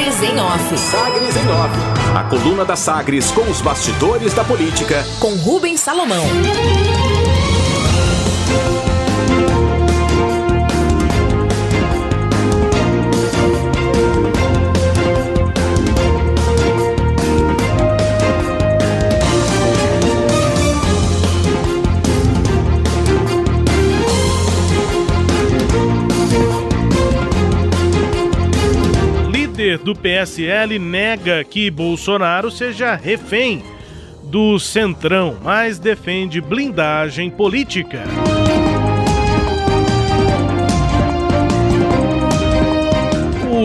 Sagres em Off. Sagres em Off. A coluna da Sagres com os bastidores da política. Com Rubens Salomão. Líder do PSL nega que Bolsonaro seja refém do Centrão, mas defende blindagem política.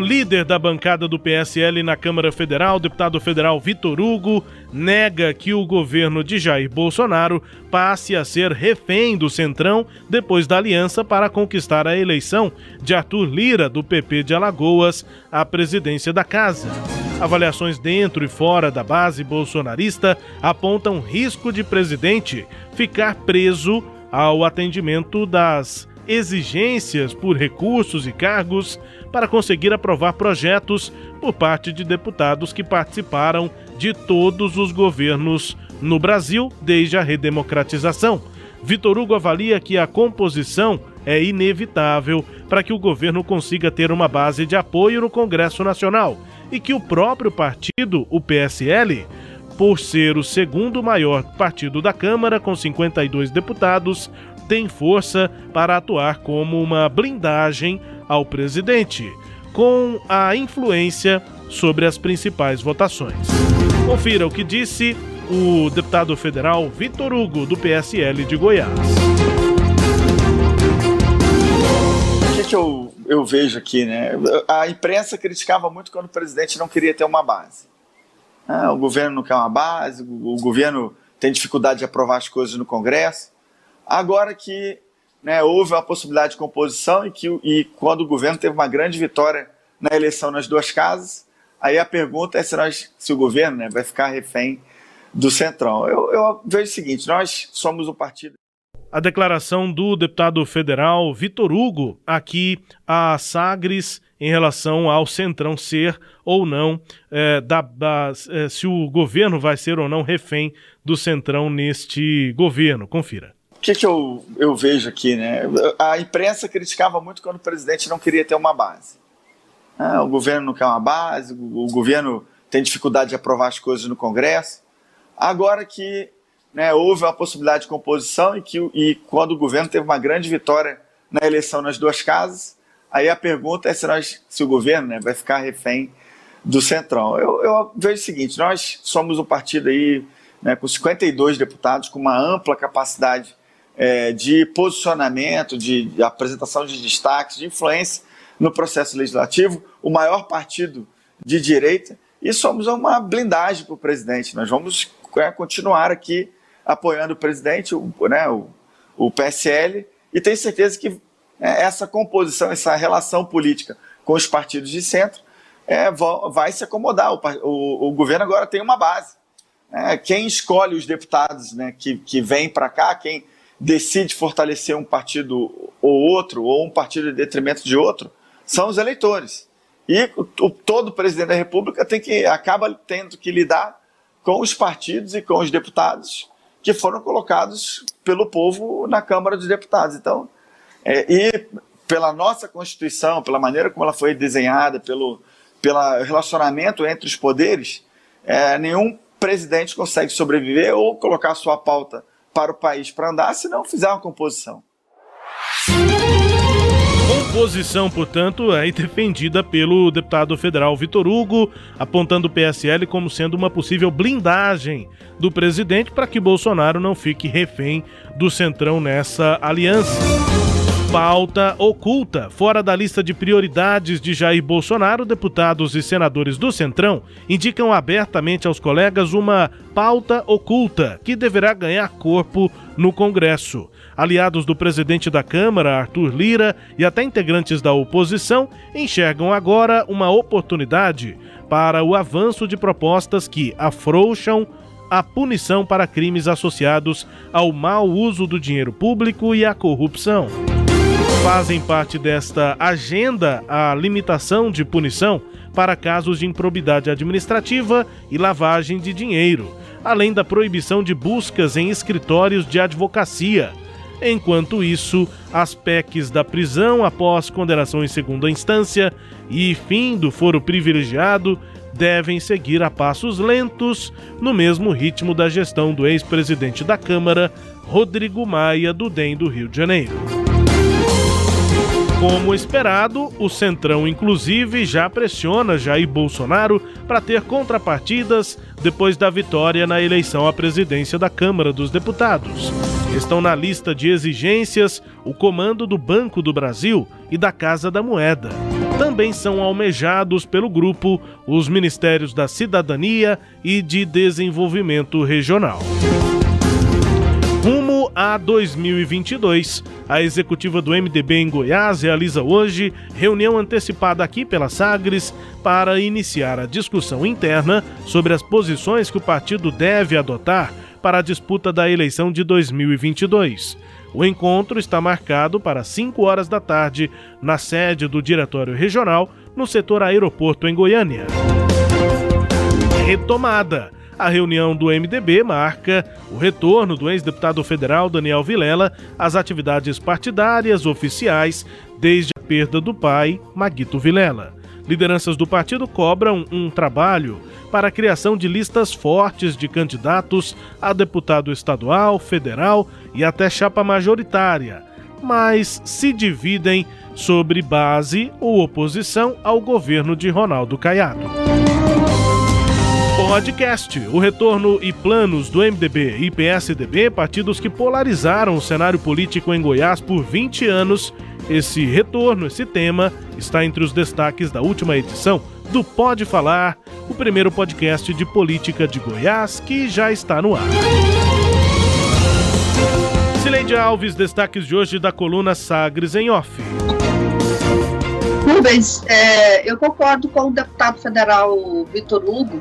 O líder da bancada do PSL na Câmara Federal, deputado federal Vitor Hugo, nega que o governo de Jair Bolsonaro passe a ser refém do Centrão depois da aliança para conquistar a eleição de Arthur Lira, do PP de Alagoas, à presidência da casa. Avaliações dentro e fora da base bolsonarista apontam risco de presidente ficar preso ao atendimento das exigências por recursos e cargos para conseguir aprovar projetos por parte de deputados que participaram de todos os governos no Brasil desde a redemocratização. Vitor Hugo avalia que a composição é inevitável para que o governo consiga ter uma base de apoio no Congresso Nacional e que o próprio partido, o PSL, por ser o segundo maior partido da Câmara, com 52 deputados, tem força para atuar como uma blindagem ao presidente, com a influência sobre as principais votações. Confira o que disse o deputado federal Vitor Hugo, do PSL de Goiás. O que, eu, eu vejo aqui, né? A imprensa criticava muito quando o presidente não queria ter uma base. Ah, o governo não quer uma base, o governo tem dificuldade de aprovar as coisas no Congresso. Agora que né, houve uma possibilidade de composição e que e quando o governo teve uma grande vitória na eleição nas duas casas, aí a pergunta é se, nós, se o governo né, vai ficar refém do Centrão. Eu, eu vejo o seguinte: nós somos um partido a declaração do deputado federal Vitor Hugo aqui a Sagres em relação ao Centrão ser ou não é, da, da é, se o governo vai ser ou não refém do Centrão neste governo. Confira. O que, que eu, eu vejo aqui, né? A imprensa criticava muito quando o presidente não queria ter uma base. Ah, o governo não quer uma base, o governo tem dificuldade de aprovar as coisas no Congresso. Agora que né, houve uma possibilidade de composição e, que, e quando o governo teve uma grande vitória na eleição nas duas casas, aí a pergunta é se, nós, se o governo né, vai ficar refém do Centrão. Eu, eu vejo o seguinte, nós somos um partido aí né, com 52 deputados, com uma ampla capacidade é, de posicionamento, de, de, apresentação de destaques, de influência no processo legislativo, o maior partido de direita, e somos uma blindagem para o presidente. Nós vamos é, continuar aqui apoiando o presidente, o, né, o, o PSL, e tenho certeza que é, essa composição, essa relação política com os partidos de centro é, vai se acomodar. O, o, o, governo agora tem uma base. Né? Quem escolhe os deputados né, que, que vêm para cá, quem decide fortalecer um partido ou outro, ou um partido em detrimento de outro, são os eleitores. E o, todo presidente da República tem que acaba tendo que lidar com os partidos e com os deputados que foram colocados pelo povo na Câmara dos Deputados. Então, é, e pela nossa Constituição, pela maneira como ela foi desenhada, pelo, pelo relacionamento entre os poderes, é, nenhum presidente consegue sobreviver ou colocar sua pauta para o país para andar se não fizer uma composição. Composição, portanto, é defendida pelo deputado federal Vitor Hugo, apontando o PSL como sendo uma possível blindagem do presidente para que Bolsonaro não fique refém do Centrão nessa aliança pauta oculta. Fora da lista de prioridades de Jair Bolsonaro, deputados e senadores do Centrão indicam abertamente aos colegas uma pauta oculta que deverá ganhar corpo no Congresso. Aliados do presidente da Câmara, Arthur Lira, e até integrantes da oposição enxergam agora uma oportunidade para o avanço de propostas que afrouxam a punição para crimes associados ao mau uso do dinheiro público e à corrupção fazem parte desta agenda a limitação de punição para casos de improbidade administrativa e lavagem de dinheiro, além da proibição de buscas em escritórios de advocacia. Enquanto isso, as PECs da prisão após condenação em segunda instância e fim do foro privilegiado devem seguir a passos lentos, no mesmo ritmo da gestão do ex-presidente da Câmara, Rodrigo Maia, do DEM do Rio de Janeiro. Como esperado, o Centrão, inclusive, já pressiona Jair Bolsonaro para ter contrapartidas depois da vitória na eleição à presidência da Câmara dos Deputados. Estão na lista de exigências o comando do Banco do Brasil e da Casa da Moeda. Também são almejados pelo grupo os Ministérios da Cidadania e de Desenvolvimento Regional. Rumo a 2022, a executiva do MDB em Goiás realiza hoje reunião antecipada aqui pela Sagres para iniciar a discussão interna sobre as posições que o partido deve adotar para a disputa da eleição de 2022. O encontro está marcado para 5 horas da tarde na sede do Diretório Regional, no setor aeroporto em Goiânia. Retomada a reunião do MDB marca o retorno do ex-deputado federal Daniel Vilela às atividades partidárias oficiais desde a perda do pai, Maguito Vilela. Lideranças do partido cobram um trabalho para a criação de listas fortes de candidatos a deputado estadual, federal e até chapa majoritária, mas se dividem sobre base ou oposição ao governo de Ronaldo Caiado. Podcast, o retorno e planos do MDB e PSDB, partidos que polarizaram o cenário político em Goiás por 20 anos. Esse retorno, esse tema, está entre os destaques da última edição do Pode Falar, o primeiro podcast de política de Goiás que já está no ar. Sileide Alves, destaques de hoje da coluna Sagres em Off. Rubens, é, eu concordo com o deputado federal Vitor Hugo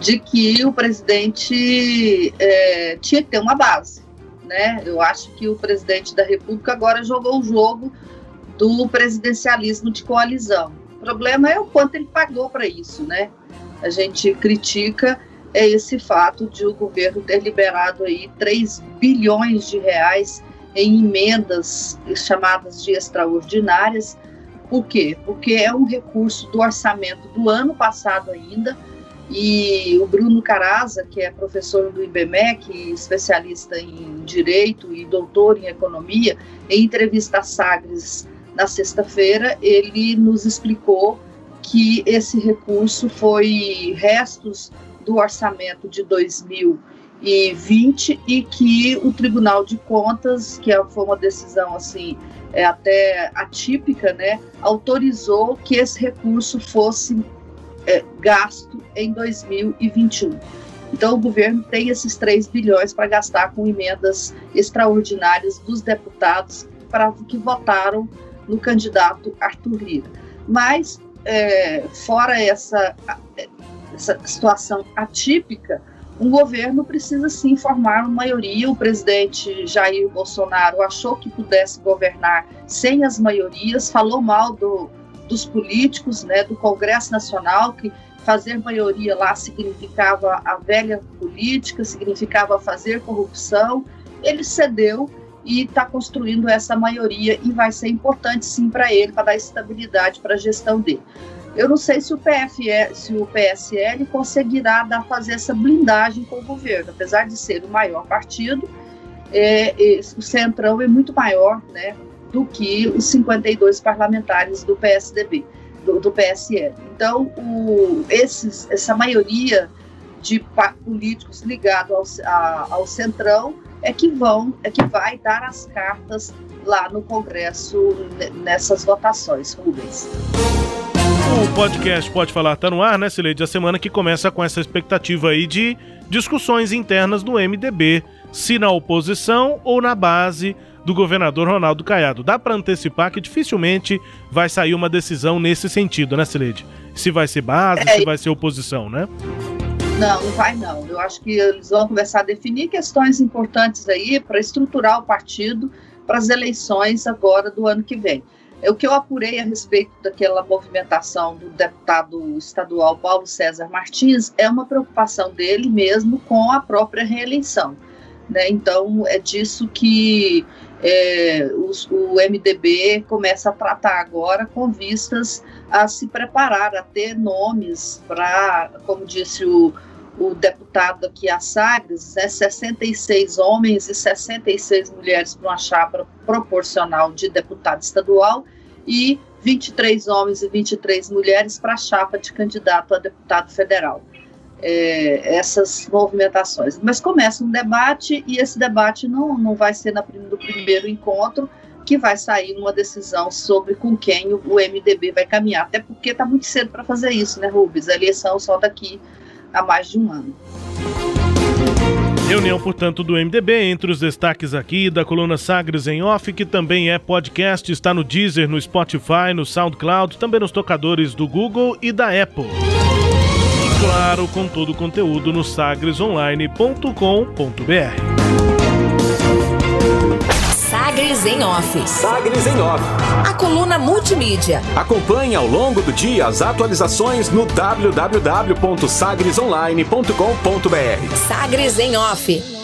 de que o presidente é, tinha que ter uma base. Né? Eu acho que o presidente da República agora jogou o jogo do presidencialismo de coalizão. O problema é o quanto ele pagou para isso, né? A gente critica é esse fato de o governo ter liberado aí 3 bilhões de reais em emendas chamadas de extraordinárias. Por quê? Porque é um recurso do orçamento do ano passado ainda, e o Bruno Caraza, que é professor do IBMEC, especialista em direito e doutor em economia, em entrevista a Sagres na sexta-feira, ele nos explicou que esse recurso foi restos do orçamento de 2020 e que o Tribunal de Contas, que é, foi uma decisão assim é até atípica, né, autorizou que esse recurso fosse é, gasto em 2021. Então, o governo tem esses 3 bilhões para gastar com emendas extraordinárias dos deputados para que votaram no candidato Arthur Lira. Mas, é, fora essa, essa situação atípica, um governo precisa sim formar uma maioria. O presidente Jair Bolsonaro achou que pudesse governar sem as maiorias, falou mal do, dos políticos, né, do Congresso Nacional, que fazer maioria lá significava a velha política, significava fazer corrupção. Ele cedeu e está construindo essa maioria e vai ser importante sim para ele, para dar estabilidade para a gestão dele. Eu não sei se o, PFL, se o PSL conseguirá dar, fazer essa blindagem com o governo, apesar de ser o maior partido, é, é, o centrão é muito maior, né? Do que os 52 parlamentares do PSDB, do, do PSL. Então, o, esses, essa maioria de políticos ligados ao, ao centrão é que vão, é que vai dar as cartas lá no Congresso nessas votações, Rubens. O podcast Pode Falar tá no ar, né, Cileide? A semana que começa com essa expectativa aí de discussões internas do MDB, se na oposição ou na base do governador Ronaldo Caiado. Dá para antecipar que dificilmente vai sair uma decisão nesse sentido, né, Sileide? Se vai ser base, é, se vai ser oposição, né? Não, não vai não. Eu acho que eles vão começar a definir questões importantes aí para estruturar o partido para as eleições agora do ano que vem. O que eu apurei a respeito daquela movimentação do deputado estadual Paulo César Martins é uma preocupação dele mesmo com a própria reeleição. Né? Então, é disso que é, os, o MDB começa a tratar agora com vistas a se preparar, a ter nomes para, como disse o, o deputado aqui, a Sagres, né, 66 homens e 66 mulheres para uma chapa proporcional de deputado estadual e 23 homens e 23 mulheres para a chapa de candidato a deputado federal. É, essas movimentações. Mas começa um debate e esse debate não, não vai ser na, no primeiro encontro que vai sair uma decisão sobre com quem o, o MDB vai caminhar, até porque está muito cedo para fazer isso, né, Rubens? A eleição só daqui a mais de um ano. Reunião, portanto, do MDB, entre os destaques aqui da coluna Sagres em Off, que também é podcast, está no Deezer, no Spotify, no SoundCloud, também nos tocadores do Google e da Apple. Claro, com todo o conteúdo no sagresonline.com.br. Sagres em Off. Sagres em Off. A coluna multimídia. Acompanhe ao longo do dia as atualizações no www.sagresonline.com.br. Sagres em Off.